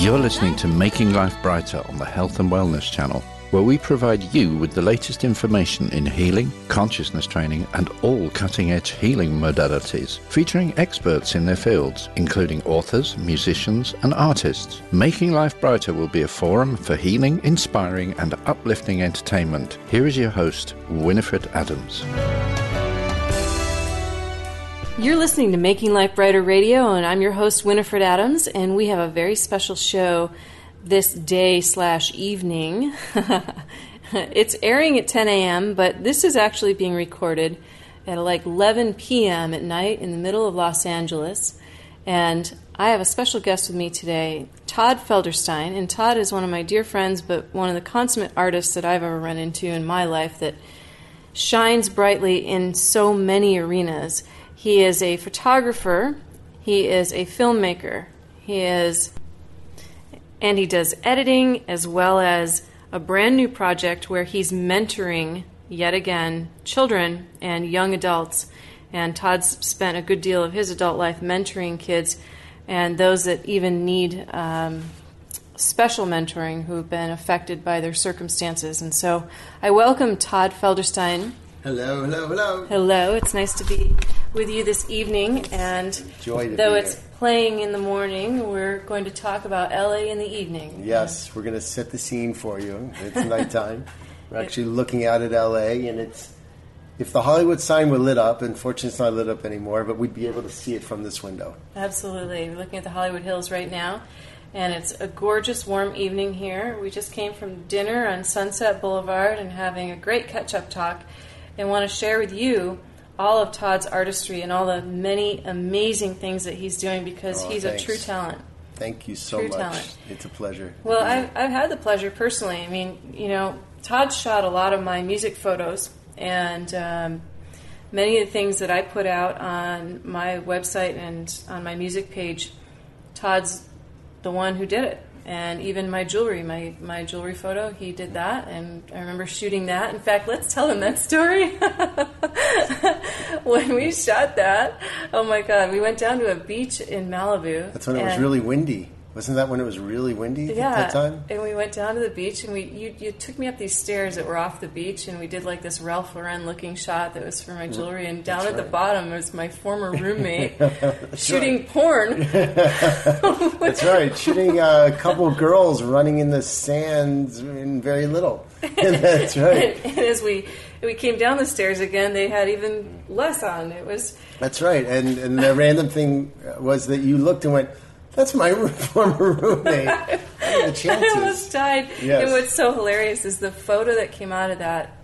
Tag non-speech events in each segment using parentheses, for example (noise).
You're listening to Making Life Brighter on the Health and Wellness Channel, where we provide you with the latest information in healing, consciousness training, and all cutting edge healing modalities, featuring experts in their fields, including authors, musicians, and artists. Making Life Brighter will be a forum for healing, inspiring, and uplifting entertainment. Here is your host, Winifred Adams. You're listening to Making Life Brighter Radio, and I'm your host Winifred Adams, and we have a very special show this day slash evening. (laughs) it's airing at 10 a.m., but this is actually being recorded at like 11 p.m. at night in the middle of Los Angeles. And I have a special guest with me today, Todd Felderstein. And Todd is one of my dear friends, but one of the consummate artists that I've ever run into in my life that shines brightly in so many arenas. He is a photographer, he is a filmmaker, he is, and he does editing as well as a brand new project where he's mentoring yet again children and young adults. And Todd's spent a good deal of his adult life mentoring kids and those that even need um, special mentoring who have been affected by their circumstances. And so I welcome Todd Felderstein. Hello, hello, hello. Hello, it's nice to be with you this evening. And though it's here. playing in the morning, we're going to talk about LA in the evening. Yes, we're going to set the scene for you. It's (laughs) nighttime. we're actually looking out at LA, and it's if the Hollywood sign were lit up, unfortunately it's not lit up anymore, but we'd be able to see it from this window. Absolutely. We're looking at the Hollywood Hills right now, and it's a gorgeous, warm evening here. We just came from dinner on Sunset Boulevard and having a great catch up talk, and want to share with you all of Todd's artistry and all the many amazing things that he's doing because Oh, he's thanks. a true talent. Thank you so True much. talent. It's a pleasure. Well, I've, I've had the pleasure personally. I mean, you know, Todd shot a lot of my music photos, and um, many of the things that I put out on my website and on my music page, Todd's the one who did it. And even my jewelry, my, my jewelry photo, he did that. And I remember shooting that. In fact, let's tell him that story. (laughs) when we shot that, oh my God, we went down to a beach in Malibu. That's when it was really windy. Wasn't that when it was really windy yeah, at that time? and we went down to the beach, and we you, you took me up these stairs that were off the beach, and we did like this Ralph Lauren looking shot that was for my mm, jewelry, and down at the bottom was my former (laughs) roommate (laughs) shooting porn. (laughs) That's right. Shooting a couple girls running in the sands in very little. That's right. and, and as we we came down the stairs again, they had even less on. It was That's right. And and the random thing was that you looked and went, "That's my (laughs) former roommate." The I (laughs) almost chances? died. Yes. And what's so hilarious is the photo that came out of that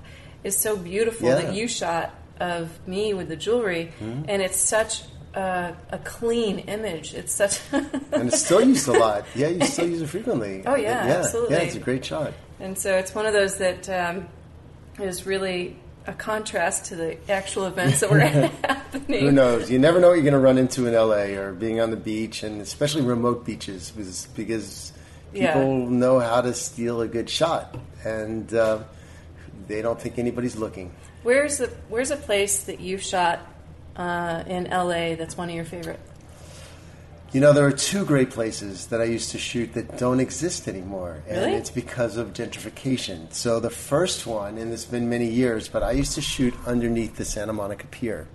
is so beautiful Yeah. that you shot of me with the jewelry, Mm-hmm. and it's such a, a clean image. It's such. (laughs) And it's still used a lot. Yeah, you still use it frequently. Oh, yeah, absolutely. Yeah, it's a great shot. And so it's one of those that um, is really a contrast to the actual events that were (laughs) happening. Who knows? You never know what you're going to run into in LA or being on the beach, and especially remote beaches, because, because Yeah. people know how to steal a good shot, and uh, they don't think anybody's looking. Where's the Where's a place that you've shot uh, in LA that's one of your favorite? You know, there are two great places that I used to shoot that don't exist anymore, and Really? it's because of gentrification. So the first one, and it's been many years, but I used to shoot underneath the Santa Monica Pier,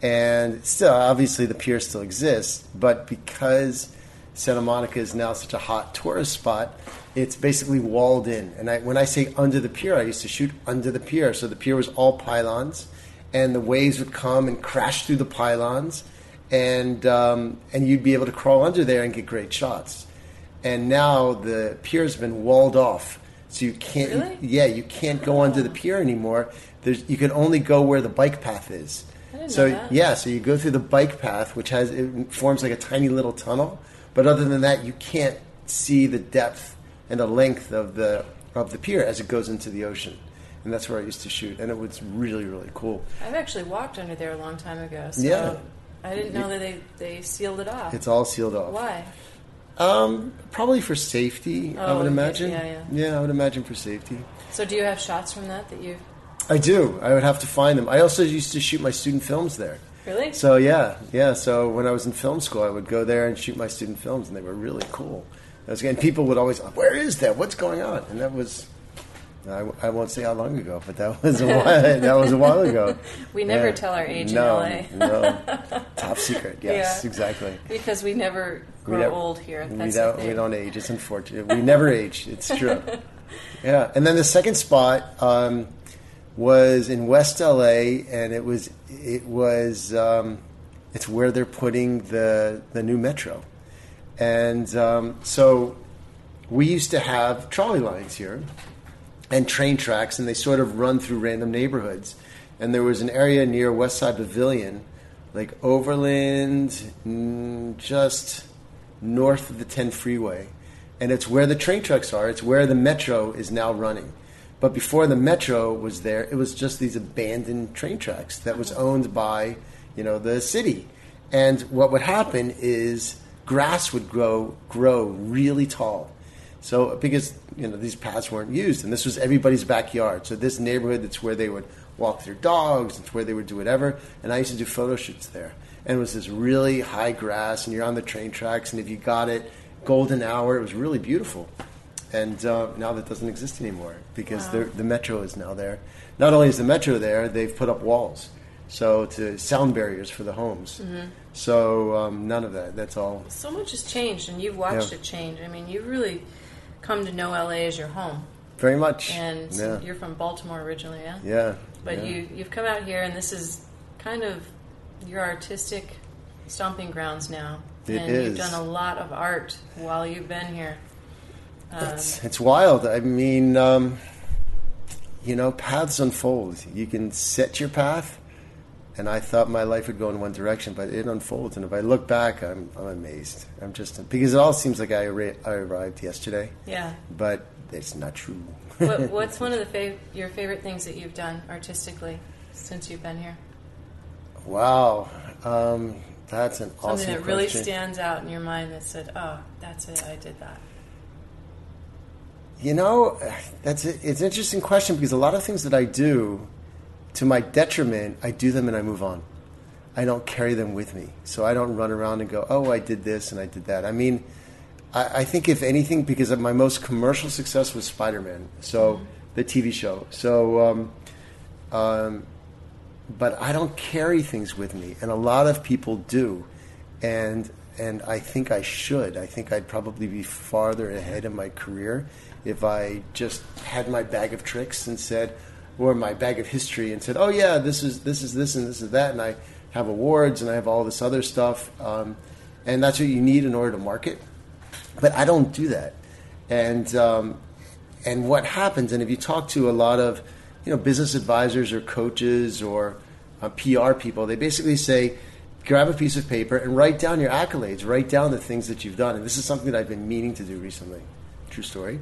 and still, obviously, the pier still exists, but because Santa Monica is now such a hot tourist spot, it's basically walled in. And I, when I say under the pier, I used to shoot under the pier, so the pier was all pylons, and the waves would come and crash through the pylons and um, and you'd be able to crawl under there and get great shots. And now the pier's been walled off, So you can't. Really? yeah, you can't go onto the pier anymore. There's you can only go where the bike path is. So yeah, so you go through the bike path, which has it forms like a tiny little tunnel. But other than that, you can't see the depth and the length of the of the pier as it goes into the ocean. And that's where I used to shoot, and it was really really cool. I've actually walked under there a long time ago. So Yeah. I didn't know that they, they sealed it off. It's all sealed off. Why? Um, probably for safety, I Oh, would yeah, imagine. yeah, yeah. I would imagine for safety. So do you have shots from that that you I do. I would have to find them. I also used to shoot my student films there. really? So yeah, yeah. So when I was in film school, I would go there and shoot my student films, and they were really cool. That was, and people would always, "Where is that? What's going on?" And that was, I, I won't say how long ago, but that was a while. that was a while (laughs) ago. We never Yeah. tell our age no, in LA. no, (laughs) top secret. Yes, Yeah. exactly. because we never grow don't- old here. We don't. We don't age. It's unfortunate. We never (laughs) age. It's true. yeah. And then the second spot um, was in West LA, and it was it was um, it's where they're putting the the new metro, and um, so we used to have trolley lines here and train tracks, and they sort of run through random neighborhoods. And there was an area near West Side Pavilion, like Overland, mm, just north of the 10 freeway. And it's where the train tracks are. It's where the metro is now running. But before the metro was there, it was just these abandoned train tracks that was owned by, you know, the city. And what would happen is grass would grow grow really tall. So because you know these paths weren't used, and this was everybody's backyard. So this neighborhood, that's where they would walk their dogs, it's where they would do whatever. And I used to do photo shoots there, and it was this really high grass, and you're on the train tracks, and if you got it, golden hour, it was really beautiful. And uh, now that doesn't exist anymore because the the metro is now there. Not only is the metro there, they've put up walls, so to sound barriers for the homes. So um, none of that. That's all So much has changed, and you've watched Yeah. it change. I mean, you've really come to know LA as your home, very much. and yeah. you're from Baltimore originally, yeah. Yeah. But yeah. you you've come out here, and this is kind of your artistic stomping grounds now. It and is. you've done a lot of art while you've been here. Um, It's, it's wild. I mean, um, you know, paths unfold. You can set your path, and I thought my life would go in one direction, but it unfolds. And if I look back, I'm, I'm amazed. I'm just because it all seems like I, arri- I arrived yesterday, yeah. but it's not true. what, (laughs) what's one of the fav- your favorite things that you've done artistically since you've been here? wow, um, that's an Something awesome that really question. stands out in your mind that said, "Oh, that's it. I did that." You know, that's it. it's an interesting question because a lot of things that I do, to my detriment, I do them and I move on. I don't carry them with me, so I don't run around and go, "Oh, I did this and I did that." I mean, I, I think if anything, because of my most commercial success was Spider-Man, so the TV show. So, um, um, but I don't carry things with me, and a lot of people do, and and I think I should. I think I'd probably be farther ahead in my career if I just had my bag of tricks and said, or my bag of history and said, oh yeah, this is this is this and this is that, and I have awards and I have all this other stuff, um, and that's what you need in order to market. But I don't do that, and um, and what happens, and if you talk to a lot of you know business advisors or coaches or uh, PR people, they basically say, grab a piece of paper and write down your accolades, write down the things that you've done, and this is something that I've been meaning to do recently. True story,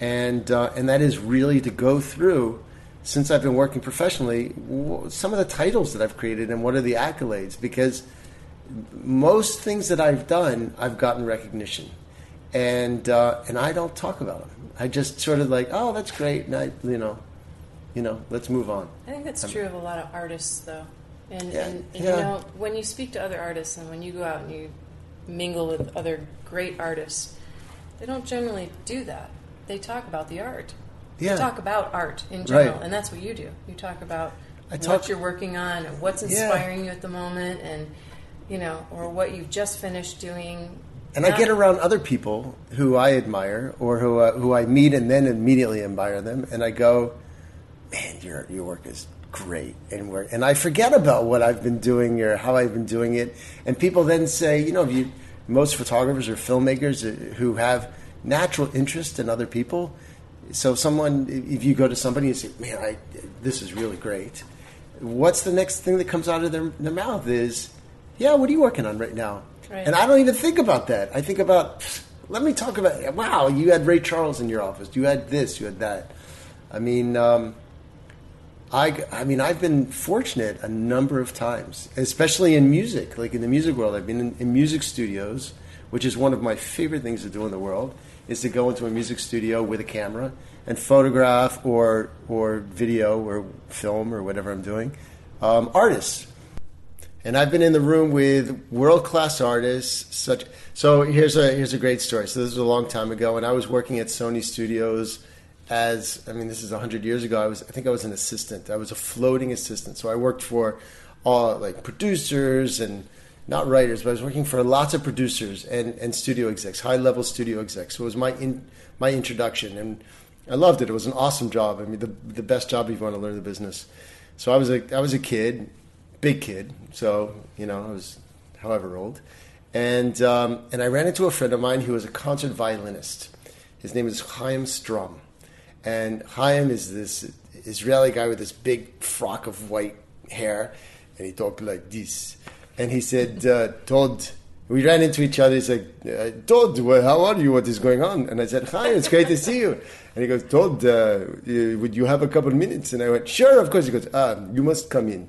and uh, and that is really to go through. Since I've been working professionally, some of the titles that I've created and what are the accolades? Because most things that I've done, I've gotten recognition, and uh, and I don't talk about them. I just sort of like, oh, that's great, and I, you know, you know, let's move on. I think that's true of a lot of artists, though. And, Yeah, and, and yeah. you know, when you speak to other artists and when you go out and you mingle with other great artists, they don't generally do that. They talk about the art. Yeah. Talk about art in general, Right. and that's what you do. You talk about I what you're working on, and what's Yeah. inspiring you at the moment, and you know, or what you've just finished doing. And I get around other people who I admire or who uh, who I meet and then immediately admire them, and I go, "Man, your your work is great," and we and I forget about what I've been doing or how I've been doing it, and people then say, you know, you, most photographers or filmmakers uh, who have natural interest in other people, So someone, if you go to somebody and say, "Man, I, this is really great," what's the next thing that comes out of their, their mouth is, "Yeah, what are you working on right now?" Right. And I don't even think about that. I think about, let me talk about. Wow, you had Ray Charles in your office. You had this. You had that. I mean, um, I, I mean, I've been fortunate a number of times, especially in music, like in the music world. I've been in, in music studios, which is one of my favorite things to do in the world, is to go into a music studio with a camera and photograph or or video or film or whatever I'm doing um, artists and I've been in the room with world class artists. Such so here's a here's a great story. So this was a long time ago, and I was working at Sony Studios as I mean this is hundred years ago. I was I think I was an assistant. I was a floating assistant. So I worked for all like producers and not writers, but I was working for lots of producers and, and studio execs, high level studio execs. So it was my in, my introduction, and I loved it. It was an awesome job. I mean, the the best job if you want to learn the business. So I was a I was a kid big kid, so you know I was however old, and um, and I ran into a friend of mine who was a concert violinist. His name is Chaim Strom, and Chaim is this Israeli guy with this big frock of white hair, and he talked like this, and he said, uh, "Todd." We ran into each other. He's like, uh, Todd, well, how are you? What is going on? And I said, Hi, it's great to see you. And he goes, Todd, uh, would you have a couple of minutes? And I went, Sure, of course. He goes, ah, You must come in.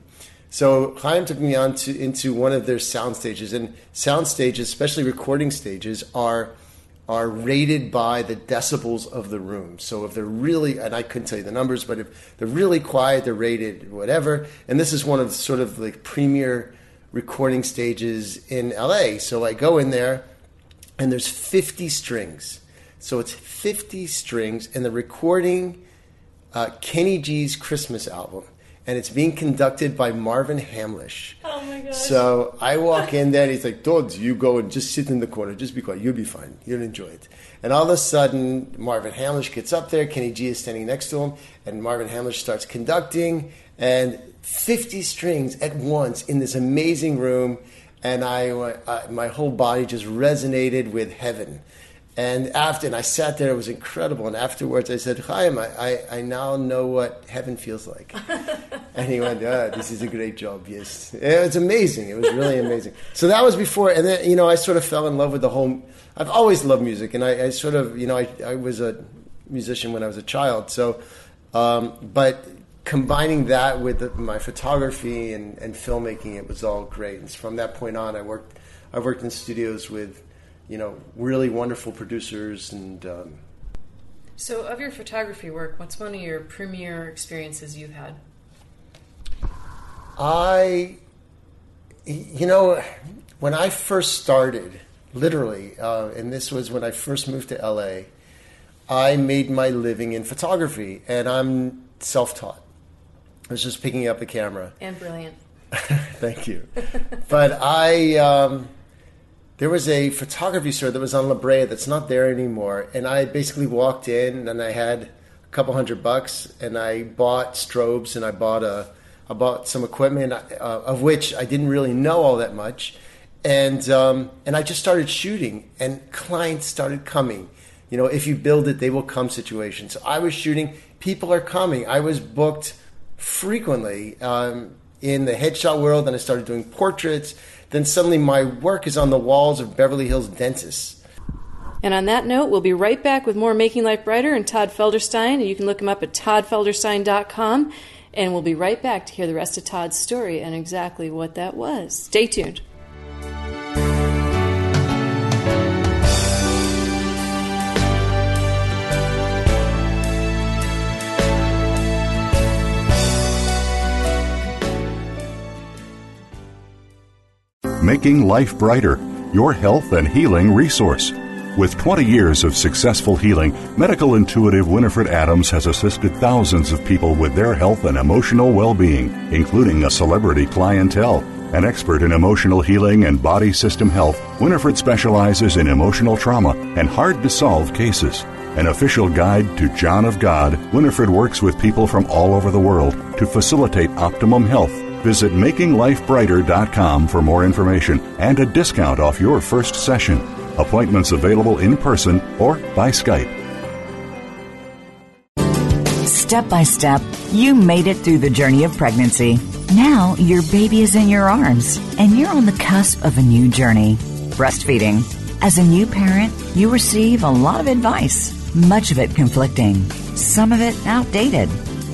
So Chaim took me on to into one of their sound stages, and sound stages, especially recording stages, are are rated by the decibels of the room. So if they're really, and I couldn't tell you the numbers, but if they're really quiet, they're rated whatever. And this is one of sort of like premier recording stages in LA. So I go in there, and there's 50 strings. So it's 50 strings, and the recording uh, Kenny G's Christmas album and it's being conducted by Marvin Hamlisch. Oh my gosh. So I walk in there and he's like, Todd, you go and just sit in the corner, just be quiet, you'll be fine, you'll enjoy it. And all of a sudden, Marvin Hamlisch gets up there, Kenny G is standing next to him, and Marvin Hamlisch starts conducting, and 50 strings at once in this amazing room, and I, uh, my whole body just resonated with heaven. And after, and I sat there, it was incredible. And afterwards, I said, Chaim, I, I, I now know what heaven feels like. (laughs) and he went, oh, This is a great job, yes. It was amazing. It was really amazing. So that was before, and then, you know, I sort of fell in love with the whole. I've always loved music, and I, I sort of, you know, I, I was a musician when I was a child. So, um, but combining that with the, my photography and, and filmmaking, it was all great. And from that point on, I worked, I worked in studios with you know, really wonderful producers and. Um, so, of your photography work, what's one of your premier experiences you've had? I, you know, when I first started, literally, uh, and this was when I first moved to LA, I made my living in photography, and I'm self taught. I was just picking up the camera. And brilliant. (laughs) Thank you. but I. Um, there was a photography store that was on La Brea that's not there anymore. And I basically walked in and I had a couple hundred bucks and I bought strobes and I bought a I bought some equipment uh, of which I didn't really know all that much. And um, and I just started shooting and clients started coming. You know, if you build it, they will come situations. So I was shooting, people are coming. I was booked frequently um, in the headshot world and I started doing portraits then suddenly my work is on the walls of Beverly Hills dentists. And on that note, we'll be right back with more Making Life Brighter and Todd Felderstein. You can look him up at toddfelderstein.com. And we'll be right back to hear the rest of Todd's story and exactly what that was. Stay tuned. Making Life Brighter, your health and healing resource. With 20 years of successful healing, medical intuitive Winifred Adams has assisted thousands of people with their health and emotional well being, including a celebrity clientele. An expert in emotional healing and body system health, Winifred specializes in emotional trauma and hard to solve cases. An official guide to John of God, Winifred works with people from all over the world to facilitate optimum health Visit makinglifebrighter.com for more information and a discount off your first session. Appointments available in person or by Skype. Step by step, you made it through the journey of pregnancy. Now your baby is in your arms, and you're on the cusp of a new journey breastfeeding. As a new parent, you receive a lot of advice, much of it conflicting, some of it outdated.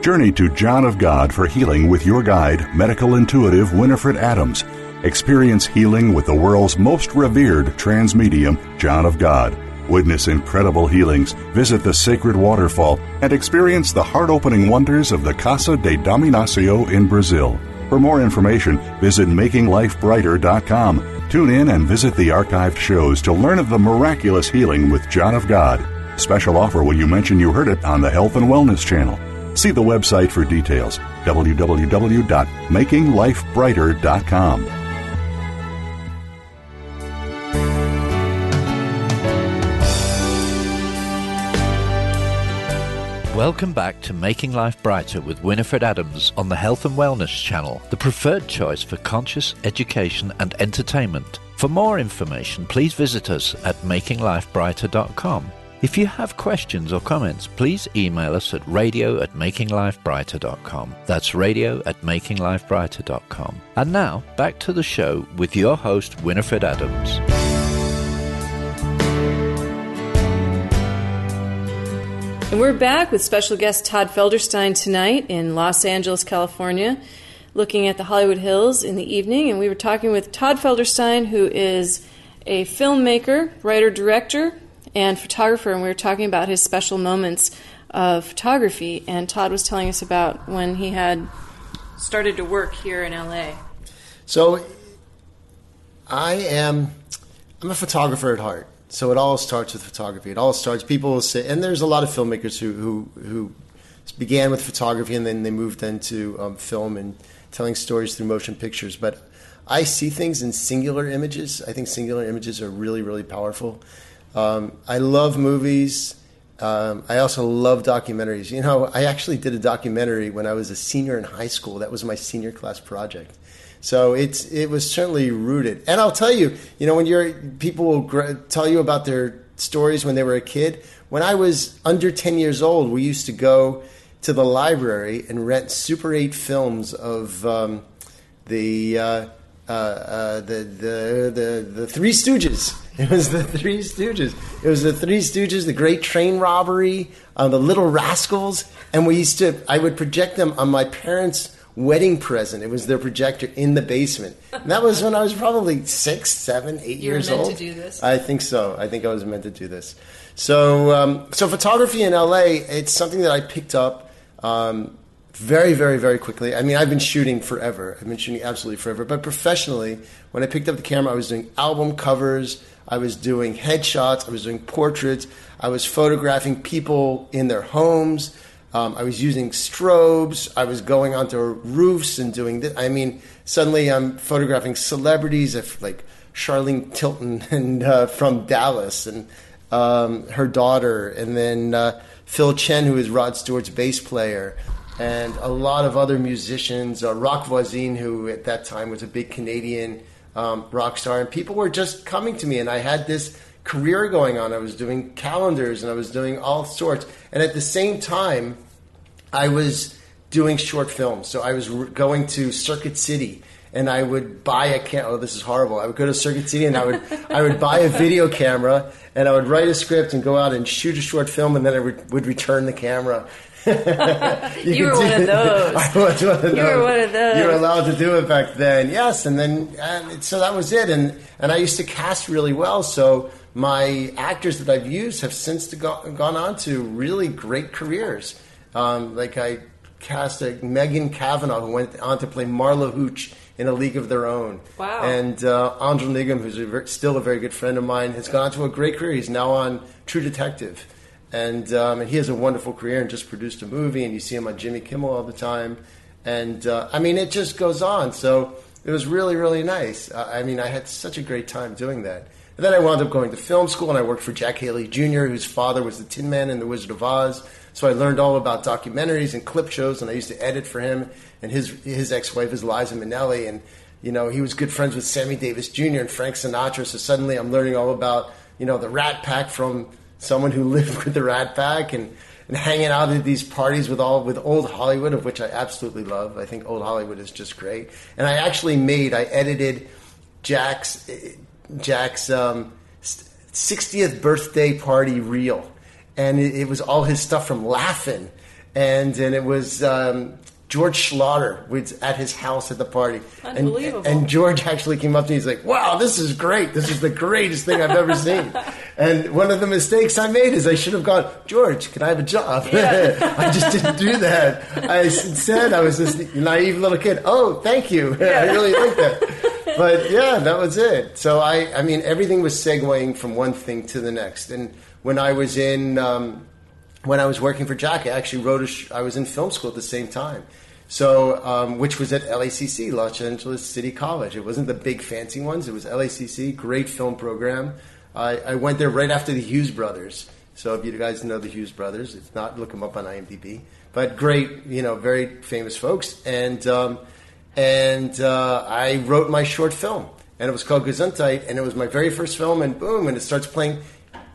Journey to John of God for healing with your guide, medical intuitive Winifred Adams. Experience healing with the world's most revered trance medium, John of God. Witness incredible healings, visit the sacred waterfall, and experience the heart opening wonders of the Casa de Dom Inácio in Brazil. For more information, visit makinglifebrighter.com. Tune in and visit the archived shows to learn of the miraculous healing with John of God. Special offer when you mention you heard it on the Health and Wellness Channel. See the website for details www.makinglifebrighter.com. Welcome back to Making Life Brighter with Winifred Adams on the Health and Wellness Channel, the preferred choice for conscious education and entertainment. For more information, please visit us at makinglifebrighter.com. If you have questions or comments, please email us at radio at makinglifebrighter.com. That's radio at makinglifebrighter.com. And now, back to the show with your host, Winifred Adams. And we're back with special guest Todd Felderstein tonight in Los Angeles, California, looking at the Hollywood Hills in the evening. And we were talking with Todd Felderstein, who is a filmmaker, writer, director, and photographer. And we were talking about his special moments of photography. And Todd was telling us about when he had started to work here in LA. So I am I'm a photographer at heart. So it all starts with photography. It all starts. People will say, and there's a lot of filmmakers who who, who began with photography and then they moved into um, film and telling stories through motion pictures. But I see things in singular images. I think singular images are really really powerful. Um, I love movies. Um, I also love documentaries. You know, I actually did a documentary when I was a senior in high school. That was my senior class project. So it's it was certainly rooted. And I'll tell you, you know, when you're people will gr- tell you about their stories when they were a kid. When I was under 10 years old, we used to go to the library and rent Super 8 films of um, the, uh, uh, uh, the, the, the, the Three Stooges. (laughs) It was the Three Stooges. It was the Three Stooges, the Great Train Robbery, uh, the Little Rascals. And we used to, I would project them on my parents' wedding present. It was their projector in the basement. And that was when I was probably six, seven, eight You were years meant old. to do this? I think so. I think I was meant to do this. So, um, so photography in LA, it's something that I picked up um, very, very, very quickly. I mean, I've been shooting forever. I've been shooting absolutely forever. But professionally, when I picked up the camera, I was doing album covers. I was doing headshots. I was doing portraits. I was photographing people in their homes. Um, I was using strobes. I was going onto roofs and doing this. I mean, suddenly I'm photographing celebrities of like Charlene Tilton (laughs) and uh, from Dallas and um, her daughter, and then uh, Phil Chen, who is Rod Stewart's bass player, and a lot of other musicians. Uh, Roch Voisine, who at that time was a big Canadian um, rock star, and people were just coming to me, and I had this career going on. I was doing calendars and I was doing all sorts, and at the same time, I was doing short films. So I was r- going to Circuit City and I would buy a camera. Oh, this is horrible. I would go to Circuit City and I would (laughs) I would buy a video camera and I would write a script and go out and shoot a short film and then I would, would return the camera. (laughs) You were one of those. (laughs) I was one of You were one of those. You were allowed to do it back then. Yes, and then and so that was it. And and I used to cast really well. So my actors that I've used have since go, gone on to really great careers. Um, like I cast a Megan Cavanagh who went on to play Marla Hooch in A League of Their Own. Wow. And uh, Andrew Nigam, who's a still a very good friend of mine, has gone on to a great career. He's now on True Detective. And, um, and he has a wonderful career and just produced a movie, and you see him on Jimmy Kimmel all the time. And uh, I mean, it just goes on. So it was really really nice. Uh, I mean, I had such a great time doing that. And then I wound up going to film school, and I worked for Jack Haley Jr., whose father was the Tin Man in The Wizard of Oz. So I learned all about documentaries and clip shows, and I used to edit for him. And his his ex wife is Liza Minnelli, and you know he was good friends with Sammy Davis Jr. and Frank Sinatra. So suddenly I'm learning all about you know the Rat Pack from someone who lived with the Rat Pack, and and hanging out at these parties with all with old Hollywood, of which I absolutely love. I think old Hollywood is just great. And I actually made, I edited Jack's Jack's um, 60th birthday party reel, and it, it, was all his stuff from Laugh-In, and and it was. Um, George Schlatter was at his house at the party. Unbelievable. And, and, George actually came up to me. He's like, "Wow, this is great. This is the greatest thing I've ever seen." (laughs) and one of the mistakes I made is I should have gone, "George, can I have a job?" Yeah. (laughs) I just didn't do that. I instead I was this naive little kid. Oh, thank you. (laughs) Yeah. I really like that but yeah, that was it. So I, I mean, everything was segueing from one thing to the next. And when I was in, um, when I was working for Jack, I actually wrote a. Sh- I was in film school at the same time. So, um, which was at LACC, Los Angeles City College. It wasn't the big fancy ones. It was LACC, great film program. I, I went there right after the Hughes brothers. So if you guys know the Hughes brothers, it's not look them up on IMDb, but great, you know, very famous folks. And um, and uh, I wrote my short film, and it was called Gesundheit, and it was my very first film, and boom, and it starts playing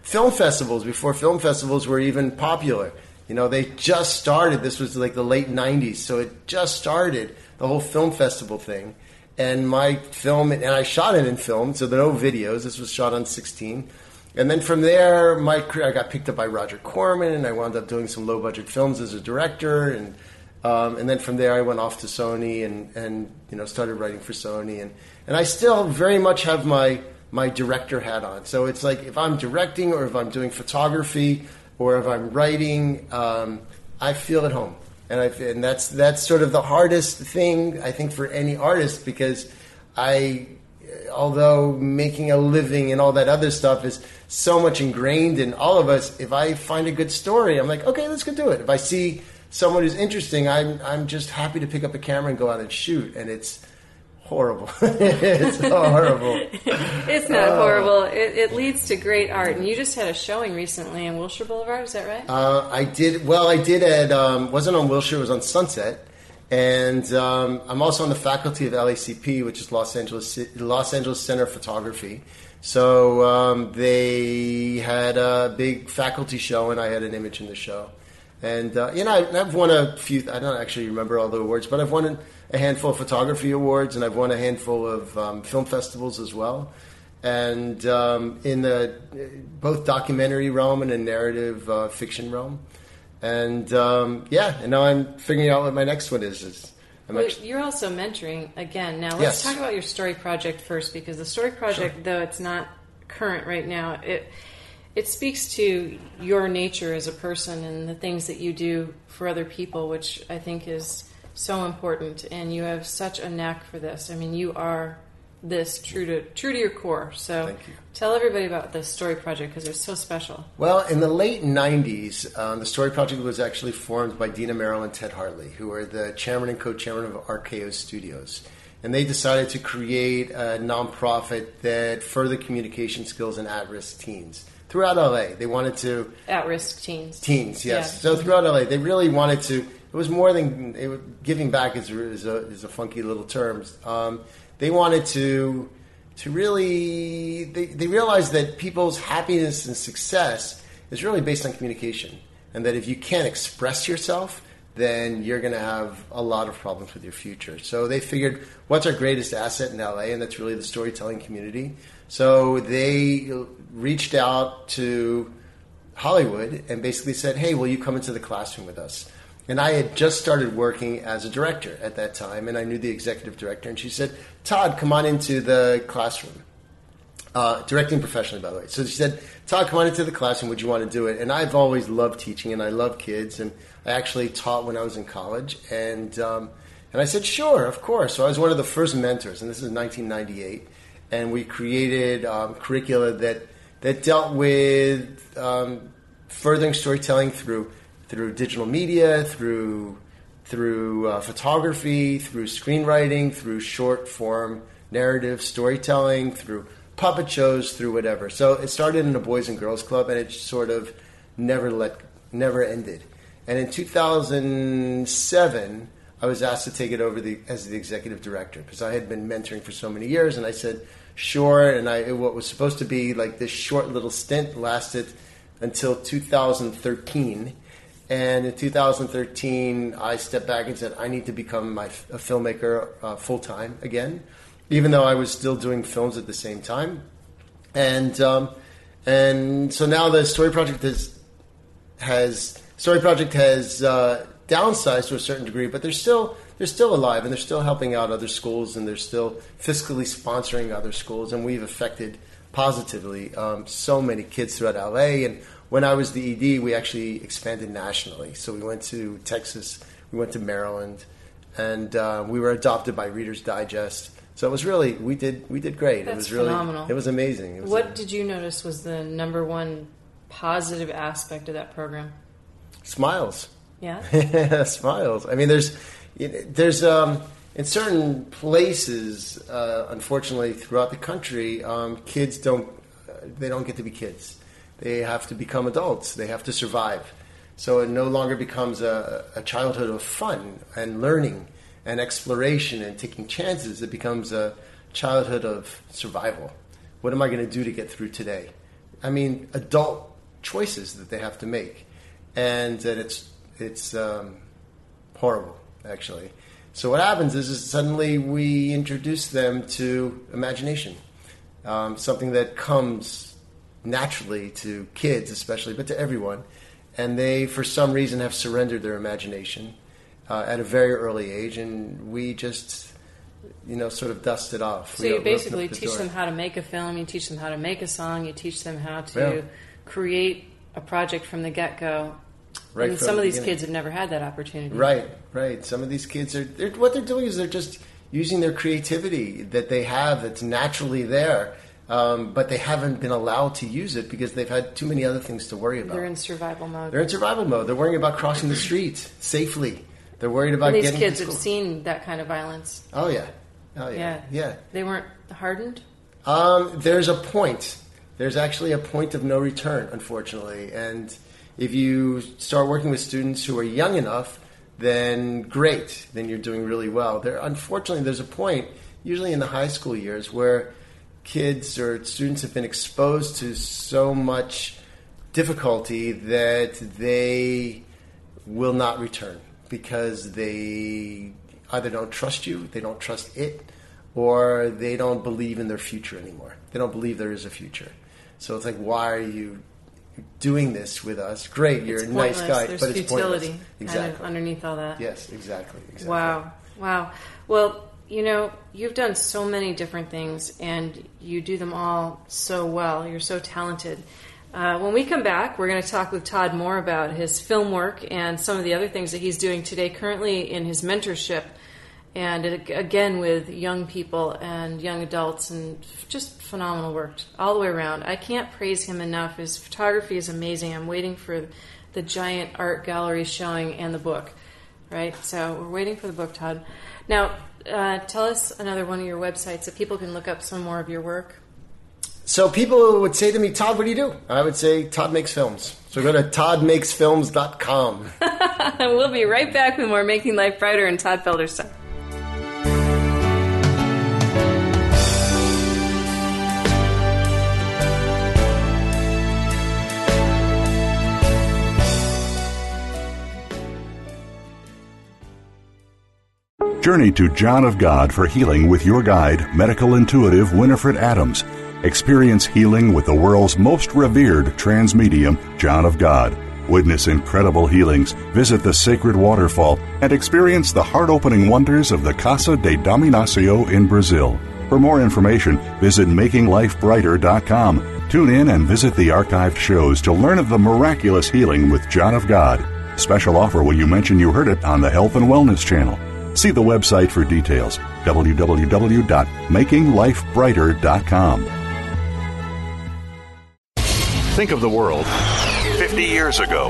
film festivals before film festivals were even popular. You know, they just started. This was like the late '90s, so it just started the whole film festival thing. And my film, and I shot it in film, so there are no videos. This was shot on 16. And then from there, my career, I got picked up by Roger Corman, and I wound up doing some low budget films as a director and um, and then from there, I went off to Sony and, and you know started writing for Sony, and, and I still very much have my my director hat on. So it's like if I'm directing or if I'm doing photography or if I'm writing, um, I feel at home, and I and that's that's sort of the hardest thing I think for any artist because I, although making a living and all that other stuff is so much ingrained in all of us. If I find a good story, I'm like, okay, let's go do it. If I see someone who's interesting, I'm I'm just happy to pick up a camera and go out and shoot, and it's horrible. (laughs) it's horrible. (laughs) it's not uh, horrible. It, it, leads to great art, and you just had a showing recently in Wilshire Boulevard. Is that right? Uh, I did. Well, I did at um, wasn't on Wilshire. It was on Sunset. And um, I'm also on the faculty of LACP, which is Los Angeles Los Angeles Center of Photography. So um, they had a big faculty show, and I had an image in the show. And uh, you know, I, have won a few. I don't actually remember all the awards, but I've won a handful of photography awards, and I've won a handful of um, film festivals as well. And um, in the both documentary realm and a narrative uh, fiction realm. And um, yeah, and now I'm figuring out what my next one is. is well, actually... you're also mentoring again. Now let's yes. talk about your story project first, because the story project, sure. though it's not current right now, it it speaks to your nature as a person and the things that you do for other people, which I think is so important. And you have such a knack for this. I mean, you are this true to true to your core. So tell everybody about the Story Project because it's so special. Well, in the late '90s, um, the Story Project was actually formed by Dina Merrill and Ted Hartley, who are the chairman and co-chairman of RKO Studios. And they decided to create a nonprofit that further communication skills in at-risk teens throughout LA. They wanted to at risk teens. Teens, yes. Yeah. So throughout LA, they really wanted to. It was more than it, giving back is, is, a, is a funky little term. Um, they wanted to to really they, they realized that people's happiness and success is really based on communication, and that if you can't express yourself, then you're going to have a lot of problems with your future. So they figured, what's our greatest asset in LA, and that's really the storytelling community. So they reached out to Hollywood and basically said, "Hey, will you come into the classroom with us?" And I had just started working as a director at that time, and I knew the executive director, and she said, "Todd, come on into the classroom." Uh, directing professionally, by the way. So she said, Todd, come on into the classroom. Would you want to do it? And I've always loved teaching, and I love kids, and I actually taught when I was in college, and um, and I said, sure, of course. So I was one of the first mentors, and this is 1998, and we created um, curricula that that dealt with um, furthering storytelling through through digital media, through through uh, photography, through screenwriting, through short form narrative storytelling, through puppet shows, through whatever. So it started in a boys and girls club, and it sort of never let never ended. And in 2007, I was asked to take it over the, as the executive director because I had been mentoring for so many years, and I said sure. And I what was supposed to be like this short little stint lasted until 2013. And in 2013, I stepped back and said, I need to become my, a filmmaker uh, full time again, even though I was still doing films at the same time. And um, and so now the story project has has story project has uh, downsized to a certain degree, but they're still they're still alive and they're still helping out other schools and they're still fiscally sponsoring other schools, and we've affected positively um, so many kids throughout LA and when I was the ED, we actually expanded nationally. So we went to Texas, we went to Maryland, and uh, we were adopted by Reader's Digest. So it was really we did we did great. That's it was really phenomenal. it was amazing. It was What did you notice was the number one positive aspect of that program? smiles? Yeah. (laughs) smiles. I mean, there's there's um, in certain places, uh, unfortunately, throughout the country, um, kids don't uh, they don't get to be kids. They have to become adults. They have to survive. So it no longer becomes a, a childhood of fun and learning and exploration and taking chances. It becomes a childhood of survival. What am I going to do to get through today? I mean, adult choices that they have to make, and that it's it's um, horrible actually. So what happens is, is suddenly we introduce them to imagination, um, something that comes naturally to kids, especially, but to everyone, and they for some reason have surrendered their imagination uh, at a very early age, and we just you know sort of dust it off. So We you basically the teach door. them how to make a film, you teach them how to make a song, you teach them how to Yeah. create a project from the get go. Right and from some the of these beginning. kids have never had that opportunity. Right, right. Some of these kids are they're, what they're doing is they're just using their creativity that they have that's naturally there, um, but they haven't been allowed to use it because they've had too many other things to worry about. They're in survival mode. They're in survival mode. They're worrying about crossing the street safely. They're worried about and these getting kids have seen that kind of violence. Oh yeah, oh yeah, Yeah. yeah. They weren't hardened? Um, there's a point. There's actually a point of no return, unfortunately. And if you start working with students who are young enough, then great. Then you're doing really well. There, unfortunately, there's a point, usually in the high school years, where kids or students have been exposed to so much difficulty that they will not return because they either don't trust you, they don't trust it, or they don't believe in their future anymore. They don't believe there is a future. So it's like, why are you doing this with us? Great, you're it's a nice guy, There's but it's futility pointless. kind Exactly. of underneath all that. Yes, exactly. exactly. Wow. Wow. Well, you know, you've done so many different things and you do them all so well. You're so talented. Uh, when we come back, we're going to talk with Todd more about his film work and some of the other things that he's doing today, currently in his mentorship, and it, again with young people and young adults, and just phenomenal work all the way around. I can't praise him enough. His photography is amazing. I'm waiting for the giant art gallery showing and the book right? So we're waiting for the book, Todd. Now, uh, tell us another one of your websites that people can look up some more of your work. So people would say to me, Todd, what do you do? I would say, Todd makes films. So go to toddmakesfilms.com. (laughs) we'll be right back with more Making Life Brighter and Todd Felder Journey to John of God for healing with your guide, medical intuitive Winifred Adams. Experience healing with the world's most revered trance medium, John of God. Witness incredible healings, visit the sacred waterfall, and experience the heart opening wonders of the Casa de Dom Inácio in Brazil. For more information, visit MakingLifeBrighter.com. Tune in and visit the archived shows to learn of the miraculous healing with John of God. Special offer when you mention you heard it on the Health and Wellness channel. See the website for details www.makinglifebrighter.com. Think of the world 50 years ago.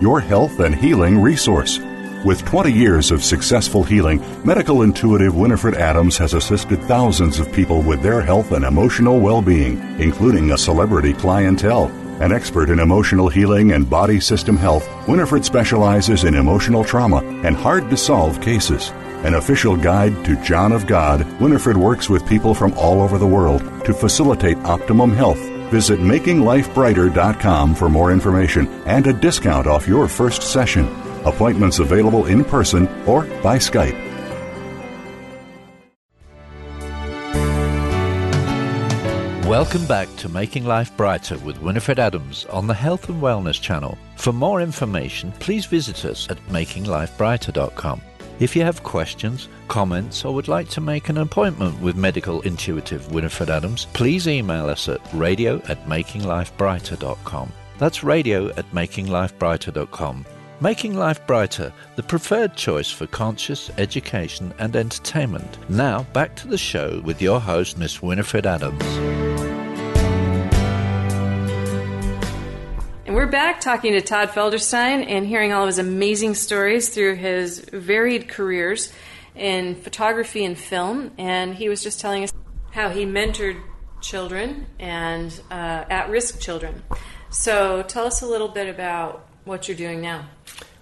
your health and healing resource. With 20 years of successful healing, medical intuitive Winifred Adams has assisted thousands of people with their health and emotional well being, including a celebrity clientele. An expert in emotional healing and body system health, Winifred specializes in emotional trauma and hard to solve cases. An official guide to John of God, Winifred works with people from all over the world to facilitate optimum health. Visit makinglifebrighter.com for more information and a discount off your first session. Appointments available in person or by Skype. Welcome back to Making Life Brighter with Winifred Adams on the Health and Wellness Channel. For more information, please visit us at makinglifebrighter.com. If you have questions, comments, or would like to make an appointment with medical intuitive Winifred Adams, please email us at radio at makinglifebrighter.com. That's radio at makinglifebrighter.com. Making Life Brighter, the preferred choice for conscious education and entertainment. Now, back to the show with your host, Miss Winifred Adams. We're back talking to Todd Felderstein and hearing all of his amazing stories through his varied careers in photography and film. And he was just telling us how he mentored children and uh, at risk children. So tell us a little bit about what you're doing now.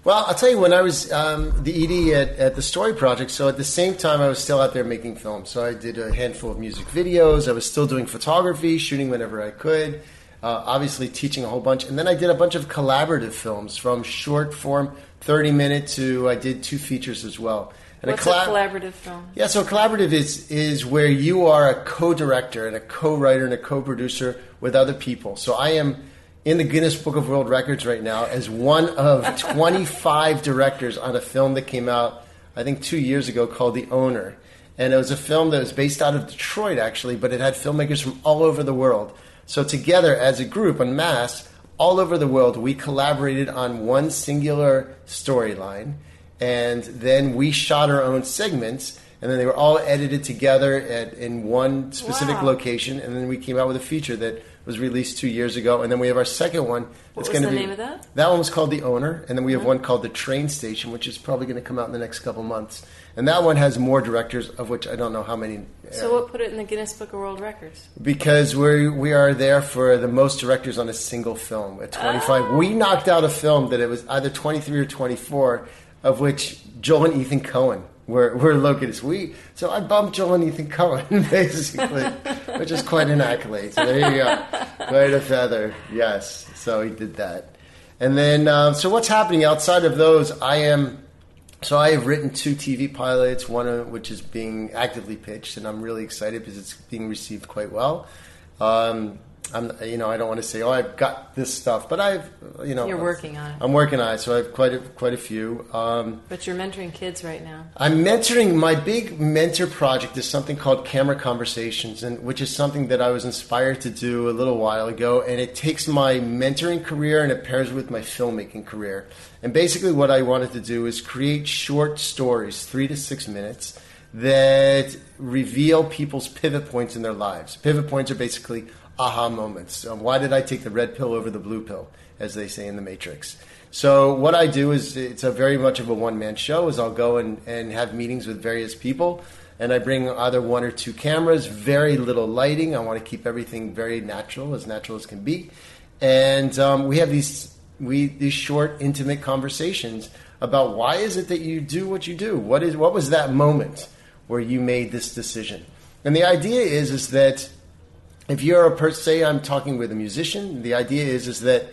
Well, I'll tell you, when I was um, the ED at, at the Story Project, so at the same time, I was still out there making films. So I did a handful of music videos. I was still doing photography, shooting whenever I could, uh, obviously teaching a whole bunch. And then I did a bunch of collaborative films from short form, 30 minute to I did two features as well. And What's a, collab- a collaborative film? Yeah, so collaborative is, is where you are a co director and a co writer and a co producer with other people. So I am in the Guinness Book of World Records right now as one of (laughs) 25 directors on a film that came out, I think, two years ago called The Owner. And it was a film that was based out of Detroit, actually, but it had filmmakers from all over the world. So, together as a group, en masse, all over the world, we collaborated on one singular storyline. And then we shot our own segments and then they were all edited together at, in one specific wow. location, and then we came out with a feature that was released two years ago, and then we have our second one. What was the be, name of that? That one was called The Owner, and then we have mm-hmm. one called The Train Station, which is probably going to come out in the next couple months. And that one has more directors, of which I don't know how many. So, what put it in the Guinness Book of World Records? Because we we are there for the most directors on a single film at 25. Oh. We knocked out a film that it was either 23 or 24, of which Joel and Ethan Coen we're, we're located. We so I bumped and Ethan Coen basically, which is quite an accolade. So there you go, quite a feather. Yes, so he did that, and then um, so what's happening outside of those? I am so I have written two TV pilots, one of which is being actively pitched, and I'm really excited because it's being received quite well. Um, I'm, you know, I don't want to say, oh, I've got this stuff, but I've, you know, you're working on it. I'm working on it, so I have quite a quite a few. Um, but you're mentoring kids right now. I'm mentoring. My big mentor project is something called Camera Conversations, and which is something that I was inspired to do a little while ago, and it takes my mentoring career and it pairs with my filmmaking career. And basically, what I wanted to do is create short stories, three to six minutes, that reveal people's pivot points in their lives. Pivot points are basically aha moments. Um, why did I take the red pill over the blue pill, as they say in the Matrix? So what I do is it's a very much of a one man show. Is I'll go and, and have meetings with various people, and I bring either one or two cameras, very little lighting. I want to keep everything very natural, as natural as can be, and um, we have these we these short, intimate conversations about why is it that you do what you do? What is what was that moment where you made this decision? And the idea is is that if you're a person, say I'm talking with a musician, the idea is is that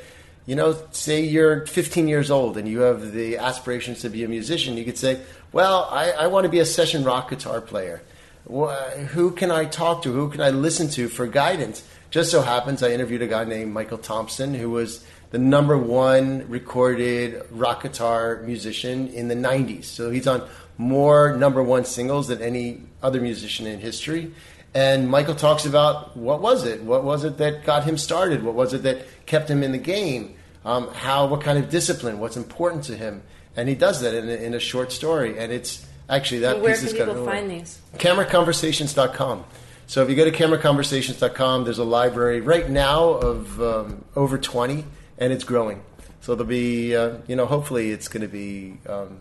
you know, say you're 15 years old and you have the aspirations to be a musician, you could say, well, I, I want to be a session rock guitar player. Who can I talk to? Who can I listen to for guidance? Just so happens I interviewed a guy named Michael Thompson who was the number one recorded rock guitar musician in the 90s. So he's on more number one singles than any other musician in history. And Michael talks about what was it? What was it that got him started? What was it that kept him in the game? Um, how, what kind of discipline? What's important to him? And he does that in a, in a short story. And it's actually that Well, where piece can is kind people of find these? cameraconversations.com. So if you go to cameraconversations.com, there's a library right now of um, over 20, and it's growing. So there'll be, uh, you know, hopefully it's going to be um,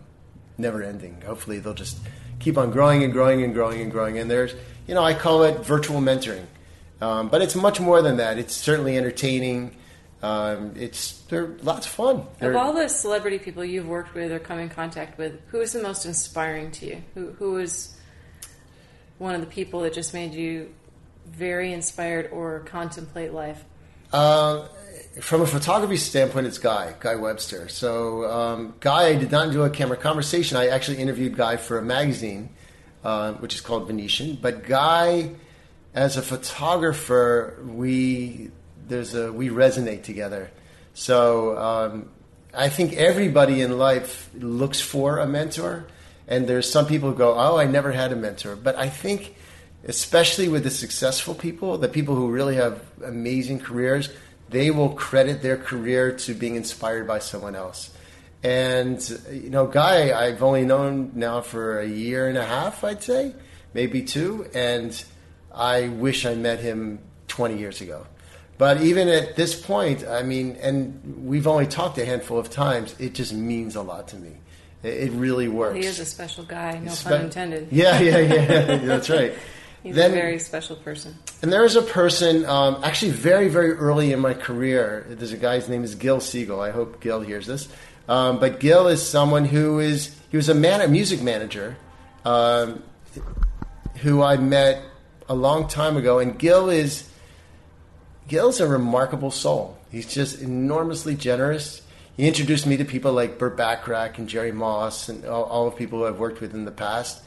never ending. Hopefully they'll just keep on growing and growing and growing and growing. And there's, you know, I call it virtual mentoring. Um, but it's much more than that. It's certainly entertaining. Um, it's they're lots of fun. Of They're- all the celebrity people you've worked with or come in contact with, who is the most inspiring to you? Who who is one of the people that just made you very inspired or contemplate life? Uh, from a photography standpoint, it's Guy, Guy Webster. So, um, Guy, I did not do a camera conversation. I actually interviewed Guy for a magazine, uh, which is called Venetian. But Guy, as a photographer, we there's a we resonate together. So, um, I think everybody in life looks for a mentor, and there's some people who go, "Oh, I never had a mentor," but I think especially with the successful people, the people who really have amazing careers, they will credit their career to being inspired by someone else. And you know, Guy, I've only known now for a year and a half, I'd say, maybe two, and I wish I met him 20 years ago. But even at this point, I mean, and we've only talked a handful of times, it just means a lot to me. It it really works. He is a special guy, no Spe- pun intended. Yeah, yeah, yeah. (laughs) (laughs) That's right. He's Then- a very special person. And there is a person, um, actually, very, very early in my career. There's a guy. His name is Gil Siegel. I hope Gil hears this. Um, but Gil is someone who is he was a man, a music manager, um, who I met a long time ago. And Gil is Gil's a remarkable soul. He's just enormously generous. He introduced me to people like Burt Bacharach and Jerry Moss and all, all the people who I've worked with in the past.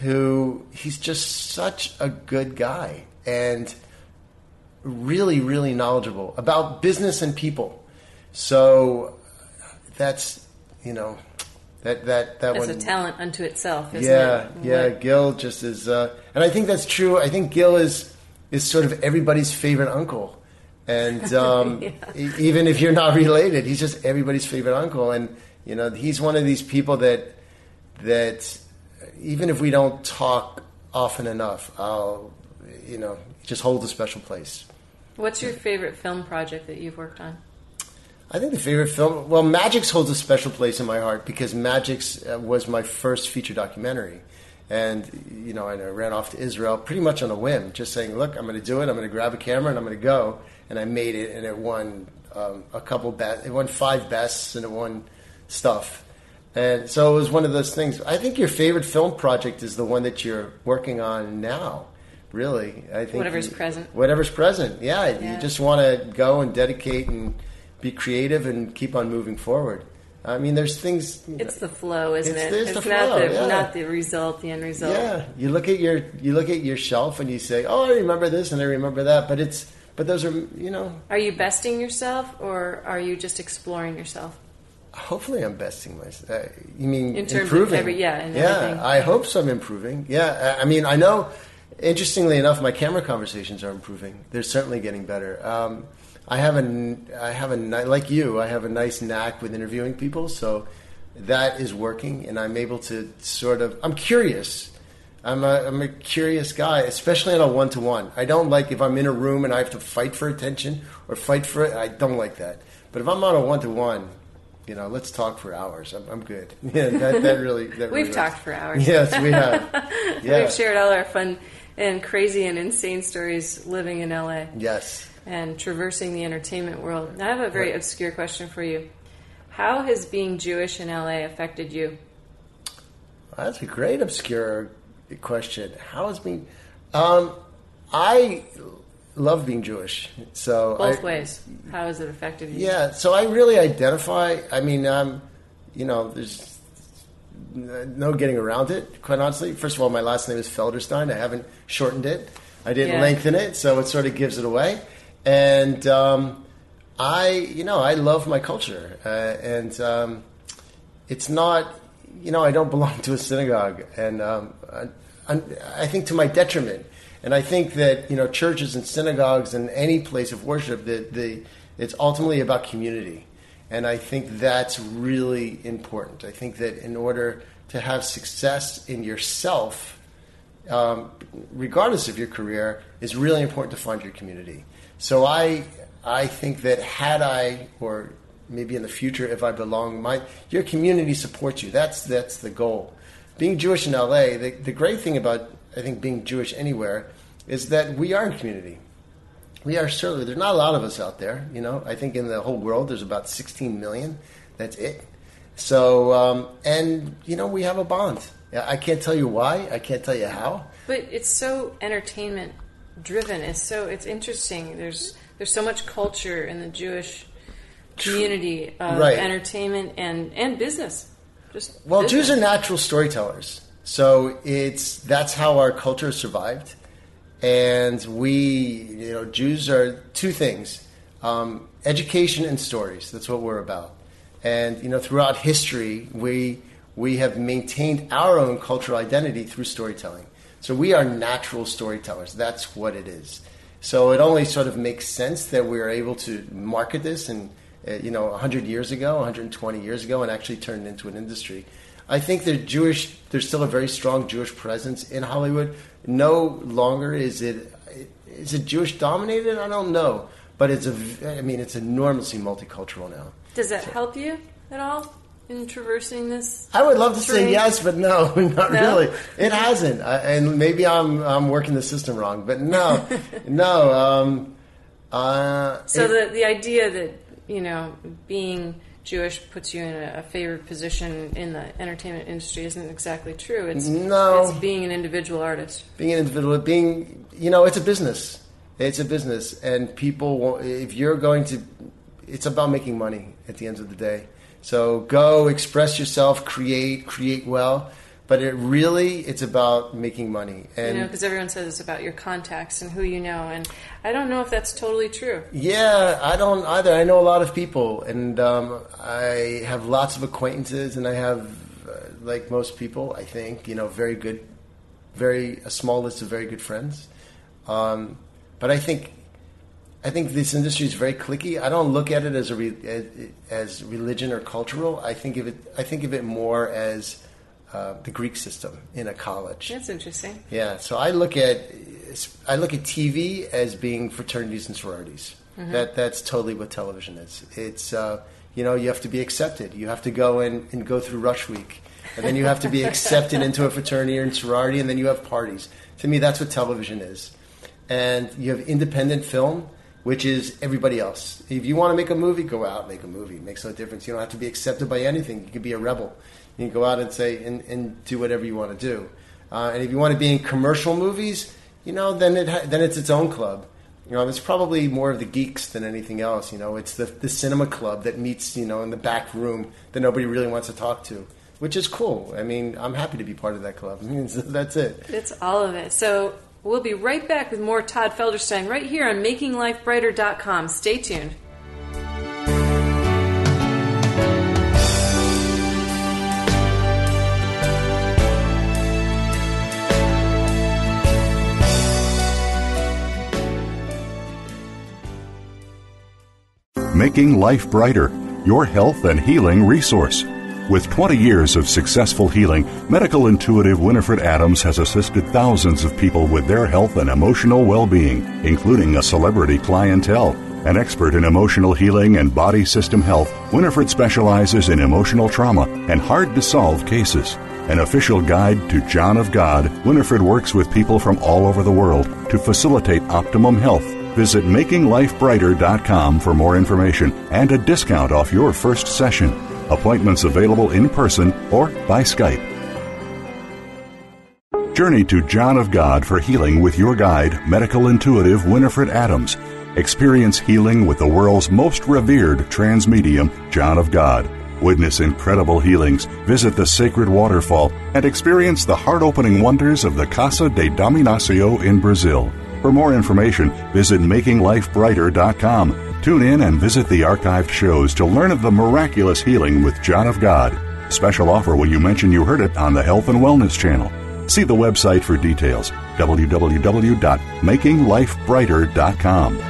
Who he's just such a good guy and really, really knowledgeable about business and people. So that's you know that that that That's one a talent unto itself, isn't yeah, it? yeah. What- Gil just is, uh, and I think that's true. I think Gil is is sort of everybody's favorite uncle, and (laughs) um, e- even if you're not (laughs) related, he's just everybody's favorite uncle. And you know, he's one of these people that that even if we don't talk often enough, I'll you know just hold a special place. What's your favorite film project that you've worked on? I think the favorite film, well, Magic's holds a special place in my heart because Magic's uh, was my first feature documentary. And, you know, and I ran off to Israel pretty much on a whim, just saying, look, I'm going to do it. I'm going to grab a camera and I'm going to go. And I made it and it won um, a couple best, it won five bests and it won stuff. And so it was one of those things. I think your favorite film project is the one that you're working on now. Really, I think Whatever's you- present. Whatever's present, yeah. Yeah. You just want to go and dedicate and be creative and keep on moving forward. I mean, there's things. It's the flow, isn't It's- it? it's It's, the not flow, the yeah. not the result, the end result. yeah, you look at your you look at your shelf and you say, "Oh, I remember this and I remember that," but it's but those are you know. Are you besting yourself, or are you just exploring yourself? Hopefully, I'm besting myself. Uh, you mean In terms of improving? every- yeah, yeah. everything. I hope so. I'm improving. Yeah, I I mean, I know. Interestingly enough, my camera conversations are improving. They're certainly getting better. Um, I have a, I have a like you. I have a nice knack with interviewing people, so that is working, and I'm able to sort of. I'm curious. I'm a, I'm a curious guy, especially on a one to one. I don't like if I'm in a room and I have to fight for attention or fight for it. I don't like that. But if I'm on a one to one, you know, let's talk for hours. I'm, I'm good. (laughs) Yeah, that, that really. That We've works. talked for hours. Yes, we have. Yeah. (laughs) We've shared all our fun and crazy and insane stories living in LA Yes. And traversing the entertainment world. I have a very obscure question for you. How has being Jewish in LA affected you? That's a great obscure question. How has being? Um, I love being Jewish. So Both I, ways. How has it affected you? Yeah. So I really identify. I mean, um, you know, there's no getting around it. Quite honestly, first of all, my last name is Felderstein. I haven't shortened it. I didn't Yeah. lengthen it, so it sort of gives it away. And um, I, you know, I love my culture, uh, and um, it's not, you know, I don't (laughs) belong to a synagogue, and um, I, I think to my detriment. And I think that you know, churches and synagogues and any place of worship, that the it's ultimately about community, and I think that's really important. I think that in order to have success in yourself, um, regardless of your career, is really important to find your community. So I I think that had I or maybe in the future if I belong, my your community supports you. That's that's the goal. Being Jewish in LA, the, the great thing about I think being Jewish anywhere is that we are in community. We are certainly there's not a lot of us out there. You know, I think in the whole world there's about 16 million. That's it. So um, and you know we have a bond. I can't tell you why. I can't tell you how. But it's so entertainment driven. It's so it's interesting. There's there's so much culture in the Jewish community of right. entertainment and and business. Just well, business. Jews are natural storytellers, so it's that's how our culture survived. And we, you know, Jews are two things: um, education and stories. That's what we're about. And you know, throughout history, we we have maintained our own cultural identity through storytelling. So we are natural storytellers. That's what it is. So it only sort of makes sense that we are able to market this and uh, you know 100 years ago, 120 years ago, and actually turn it into an industry. I think there's Jewish. There's still a very strong Jewish presence in Hollywood. No longer is it is it Jewish dominated. I don't know, but it's a. I mean, it's enormously multicultural now. Does that so, help you at all? In traversing this? I would love to terrain? say yes, but no, (laughs) not no? really. It hasn't, I, and maybe I'm I'm working the system wrong, but no, (laughs) no. Um, uh, so it, the the idea that you know being Jewish puts you in a, a, favored position in the entertainment industry isn't exactly true. It's no, it's being an individual artist. Being an individual, being you know, it's a business. It's a business, and people. If you're going to, it's about making money at the end of the day. So go express yourself, create, create well. But it really, it's about making money. And you know, because everyone says it's about your contacts and who you know, and I don't know if that's totally true. Yeah, I don't either. I know a lot of people, and um, I have lots of acquaintances, and I have, uh, like most people, I think, you know, very good, very a small list of very good friends. Um, but I think I think this industry is very cliquey. I don't look at it as a re, as religion or cultural. I think of it. I think of it more as uh, the Greek system in a college. That's interesting. Yeah. So I look at I look at TV as being fraternities and sororities. Mm-hmm. That that's totally what television is. It's uh, you know you have to be accepted. You have to go in and go through rush week, and then you have to be accepted into a fraternity or sorority, and then you have parties. To me, that's what television is. And you have independent film which is everybody else. If you want to make a movie, go out make a movie. It makes no difference. You don't have to be accepted by anything. You can be a rebel. You can go out and say and, and do whatever you want to do. Uh, and if you want to be in commercial movies, you know, then it ha- then it's its own club. You know, it's probably more of the geeks than anything else. You know, it's the the cinema club that meets you know in the back room that nobody really wants to talk to which is cool. I mean, I'm happy to be part of that club. I (laughs) mean, that's it. It's all of it. So We'll be right back with more Todd Felderstein right here on MakingLifeBrighter.com. Stay tuned. Making Life Brighter, your health and healing resource. With 20 years of successful healing, medical intuitive Winifred Adams has assisted thousands of people with their health and emotional well being, including a celebrity clientele. An expert in emotional healing and body system health, Winifred specializes in emotional trauma and hard to solve cases. An official guide to John of God, Winifred works with people from all over the world to facilitate optimum health. Visit makinglifebrighter.com for more information and a discount off your first session. Appointments available in person or by Skype. Journey to John of God for healing with your guide, medical intuitive Winifred Adams. Experience healing with the world's most revered trance medium, John of God. Witness incredible healings, visit the sacred waterfall, and experience the heart opening wonders of the Casa de Dom Inácio in Brazil. For more information, visit makinglifebrighter.com Tune in and visit the archived shows to learn of the miraculous healing with John of God. Special offer when you mention you heard it on the Health and Wellness Channel. See the website for details www.makinglifebrighter.com.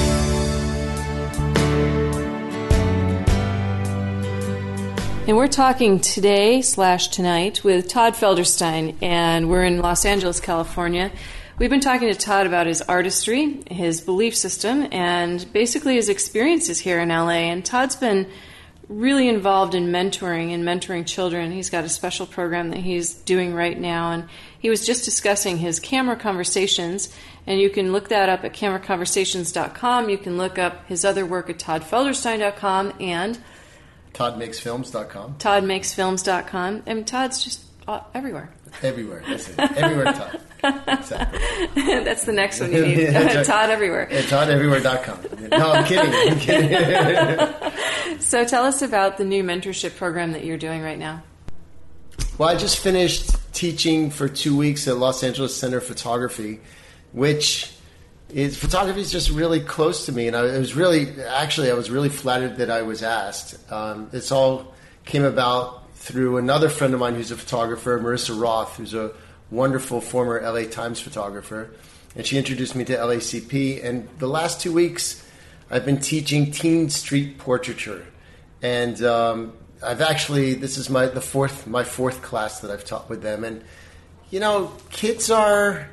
And we're talking today slash tonight with Todd Felderstein, and we're in Los Angeles, California. We've been talking to Todd about his artistry, his belief system, and basically his experiences here in LA. And Todd's been really involved in mentoring and mentoring children. He's got a special program that he's doing right now, and he was just discussing his camera conversations. And you can look that up at cameraconversations.com. You can look up his other work at toddfelderstein.com and ToddMakesFilms.com. ToddMakesFilms.com. I mean, Todd's just uh, everywhere. Everywhere. That's it. Everywhere, Todd. Exactly. (laughs) That's the next one you need. Yeah, (laughs) (laughs) Todd everywhere. Yeah, ToddEverywhere.com. No, I'm kidding. I'm kidding. So tell us about the new mentorship program that you're doing right now. Well, I just finished teaching for two weeks at Los Angeles Center of Photography, which is photography is just really close to me, and I it was really actually I was really flattered that I was asked. Um, this all came about through another friend of mine who's a photographer, Marissa Roth, who's a wonderful former LA Times photographer, and she introduced me to LACP. And the last two weeks, I've been teaching teen street portraiture, and um, I've actually this is my the fourth my fourth class that I've taught with them, and you know, kids are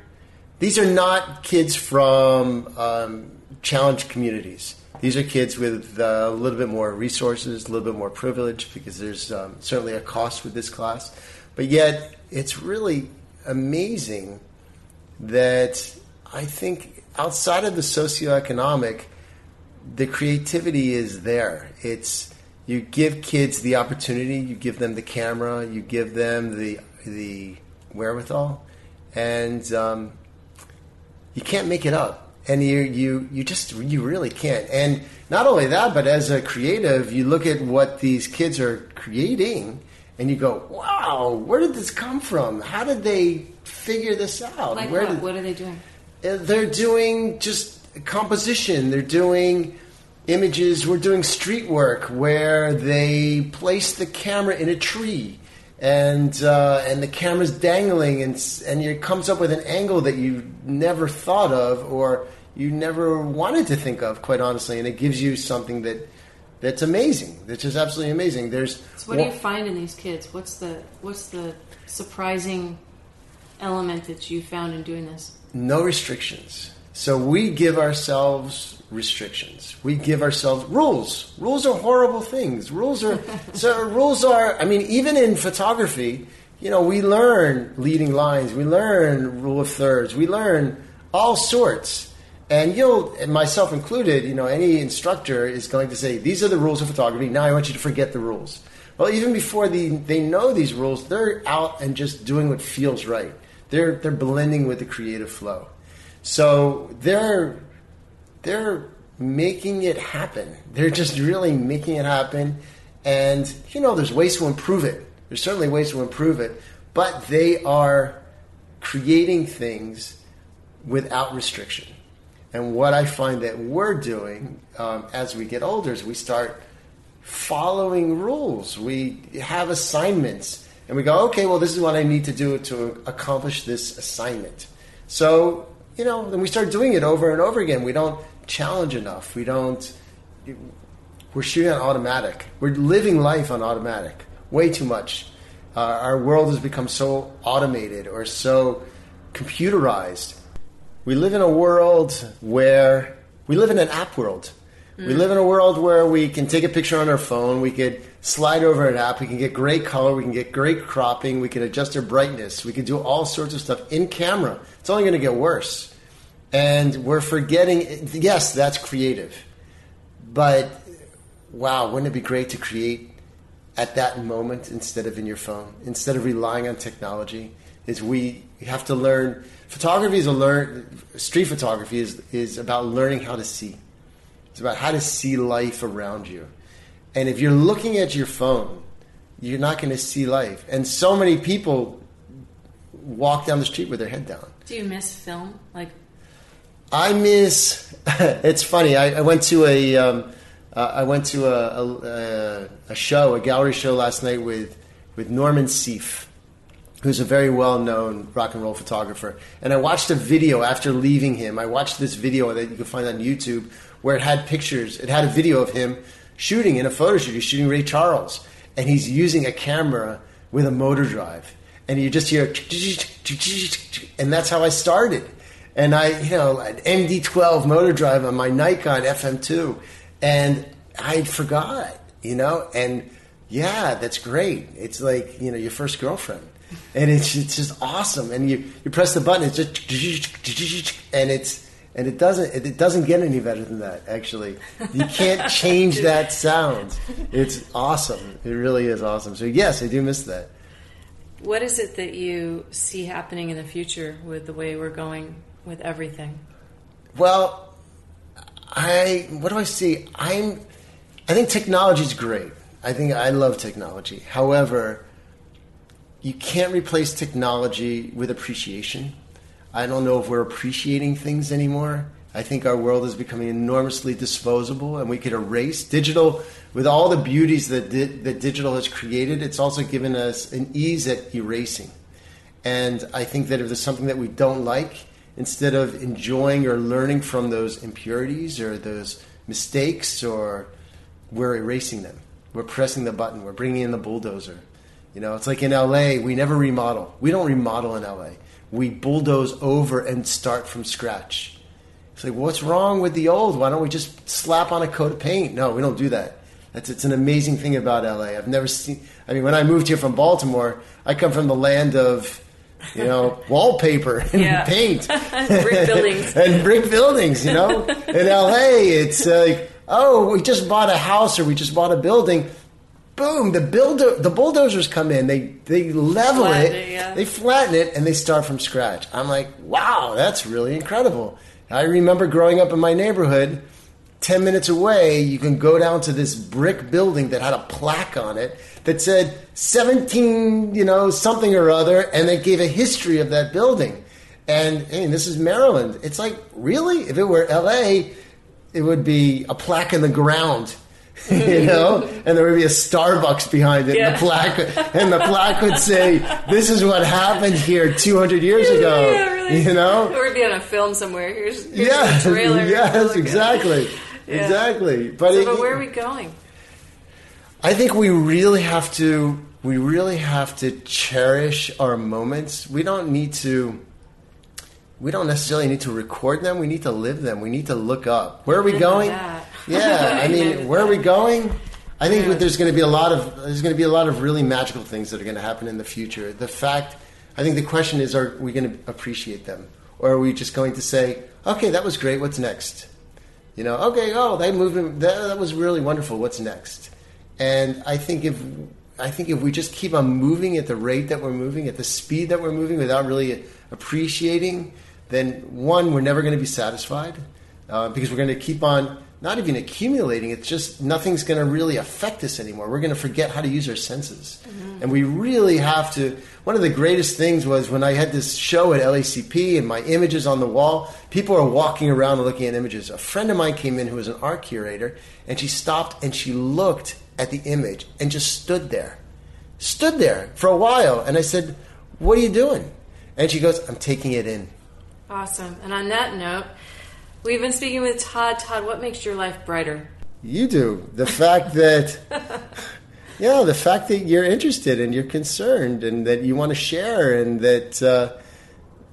these are not kids from um, challenged communities. These are kids with uh, a little bit more resources, a little bit more privilege, because there's um, certainly a cost with this class. But yet, it's really amazing that I think outside of the socioeconomic, the creativity is there. It's you give kids the opportunity, you give them the camera, you give them the the wherewithal, and um, you can't make it up. And you you you just you really can't. And not only that, but as a creative, you look at what these kids are creating, and you go, "Wow, where did this come from? How did they figure this out? Like where what? did, what are they doing? uh, they're doing just composition. They're doing images. We're doing street work where they place the camera in a tree, and uh, and the camera's dangling, and and it comes up with an angle that you never thought of or you never wanted to think of, quite honestly. And it gives you something that that's amazing. That's just absolutely amazing. There's So what do you find in these kids? What's the what's the surprising element that you found in doing this? no restrictions. So we give ourselves restrictions. We give ourselves rules. Rules are horrible things. Rules are (laughs) so rules are I mean even in photography, you know, we learn leading lines, we learn rule of thirds, we learn all sorts. And you'll and myself included, you know, any instructor is going to say these are the rules of photography. Now I want you to forget the rules. Well, even before the, they know these rules, they're out and just doing what feels right. They're they're blending with the creative flow. So they're they're making it happen. They're just really making it happen. And you know, there's ways to improve it. There's certainly ways to improve it, but they are creating things without restriction. And what I find that we're doing um, as we get older is we start following rules. We have assignments, and we go, okay, well, this is what I need to do to accomplish this assignment. So, you know, then we start doing it over and over again. We don't challenge enough. We don't. We're shooting on automatic. We're living life on automatic. Way too much. Uh, our world has become so automated or so computerized. We live in a world where we live in an app world. We live in a world where we can take a picture on our phone, we could slide over an app, we can get great color, we can get great cropping, we can adjust our brightness, we can do all sorts of stuff in camera. It's only going to get worse. And we're forgetting, yes, that's creative. But wow, wouldn't it be great to create at that moment instead of in your phone, instead of relying on technology? Is we have to learn. Photography is a learn. Street photography is is about learning how to see. It's about how to see life around you. And if you're looking at your phone, you're not going to see life. And so many people walk down the street with their head down. Do you miss film? Like, I miss. (laughs) it's funny. I, I went to a. Um, uh, I went to a, a, a, show, a gallery show last night with with Norman Seeff, who's a very well known rock and roll photographer. And I watched a video after leaving him. I watched this video that you can find on YouTube where it had pictures. It had a video of him shooting in a photo shoot. He's shooting Ray Charles, and he's using a camera with a motor drive, and you just hear, and that's how I started. And I, you know, an MD12 motor drive on my Nikon FM2 and I forgot, you know, and yeah, that's great. It's like you know your first girlfriend, and it's it's just awesome. And you you press the button, it's just and it's and it doesn't it, doesn't get any better than that. Actually, you can't change that sound. It's awesome. It really is awesome. So yes, I do miss that. What is it that you see happening in the future with the way we're going with everything? Well, I what do I see? I'm I think technology is great. I think I love technology. However, you can't replace technology with appreciation. I don't know if we're appreciating things anymore. I think our world is becoming enormously disposable, and we could erase digital with all the beauties that di- that digital has created. It's also given us an ease at erasing, and I think that if there's something that we don't like, instead of enjoying or learning from those impurities or those mistakes, or we're erasing them. We're pressing the button. We're bringing in the bulldozer. You know, it's like in LA, we never remodel. We don't remodel in LA. We bulldoze over and start from scratch. It's like, what's wrong with the old? Why don't we just slap on a coat of paint? No, we don't do that. That's it's an amazing thing about LA. I've never seen. I mean, when I moved here from Baltimore, I come from the land of you know, wallpaper and yeah. (laughs) paint, (laughs) brick buildings, (laughs) and brick buildings. You know, in LA, it's like, oh, we just bought a house or we just bought a building. Boom! The builder, the bulldozers come in. They they level flatten it, it yeah. they flatten it, and they start from scratch. I'm like, wow, that's really incredible. I remember growing up in my neighborhood 10 minutes away, you can go down to this brick building that had a plaque on it that said 17, you know, something or other, and they gave a history of that building. And hey, this is Maryland. It's like, really? If it were LA, it would be a plaque in the ground. (laughs) you (laughs) know, and there would be a Starbucks behind it, yeah. and the plaque, and the plaque would say, "This is what happened here 200 years ago." Yeah, really. You know, or be on a film somewhere. Here's, here's yeah. (laughs) Yes, exactly. Yeah. Exactly. But, so, it, but where are we going? I think we really have to we really have to cherish our moments. We don't need to we don't necessarily need to record them. We need to live them. We need to look up. Where are we going? Yeah, (laughs) I mean, where are we going? I think yeah. there's going to be a lot of there's going to be a lot of really magical things that are going to happen in the future. The fact, I think the question is, are we going to appreciate them, or are we just going to say, okay, that was great. What's next? You know, okay, oh, they moved. That, that was really wonderful. What's next? And I think if I think if we just keep on moving at the rate that we're moving, at the speed that we're moving, without really appreciating, then one, we're never going to be satisfied uh, because we're going to keep on not even accumulating. It's just nothing's going to really affect us anymore. We're going to forget how to use our senses. Mm-hmm. And we really have to. One of the greatest things was when I had this show at LACP and my images on the wall, people are walking around looking at images. A friend of mine came in who was an art curator, and she stopped and she looked at the image and just stood there. Stood there for a while. And I said, What are you doing? And she goes, I'm taking it in. Awesome. And on that note, We've been speaking with Todd. Todd, what makes your life brighter? You do. The fact (laughs) that, yeah, the fact that you're interested and you're concerned and that you want to share and that uh,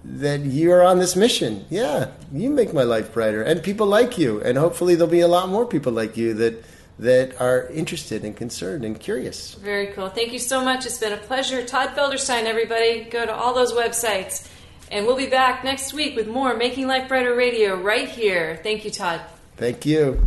that you're on this mission. Yeah, you make my life brighter, and people like you, and hopefully there'll be a lot more people like you that that are interested and concerned and curious. Very cool. Thank you so much. It's been a pleasure. Todd Felderstein, everybody. Go to all those websites And we'll be back next week with more Making Life Brighter Radio right here. Thank you, Todd. Thank you.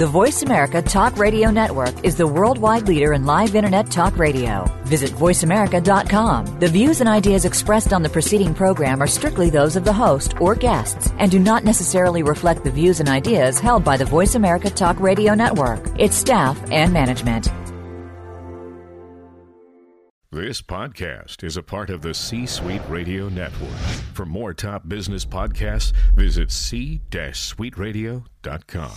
The Voice America Talk Radio Network is the worldwide leader in live Internet talk radio. Visit voiceamerica.com. The views and ideas expressed on the preceding program are strictly those of the host or guests and do not necessarily reflect the views and ideas held by the Voice America Talk Radio Network, its staff, and management. This podcast is a part of the C Suite Radio Network. For more top business podcasts, visit c-suiteradio.com.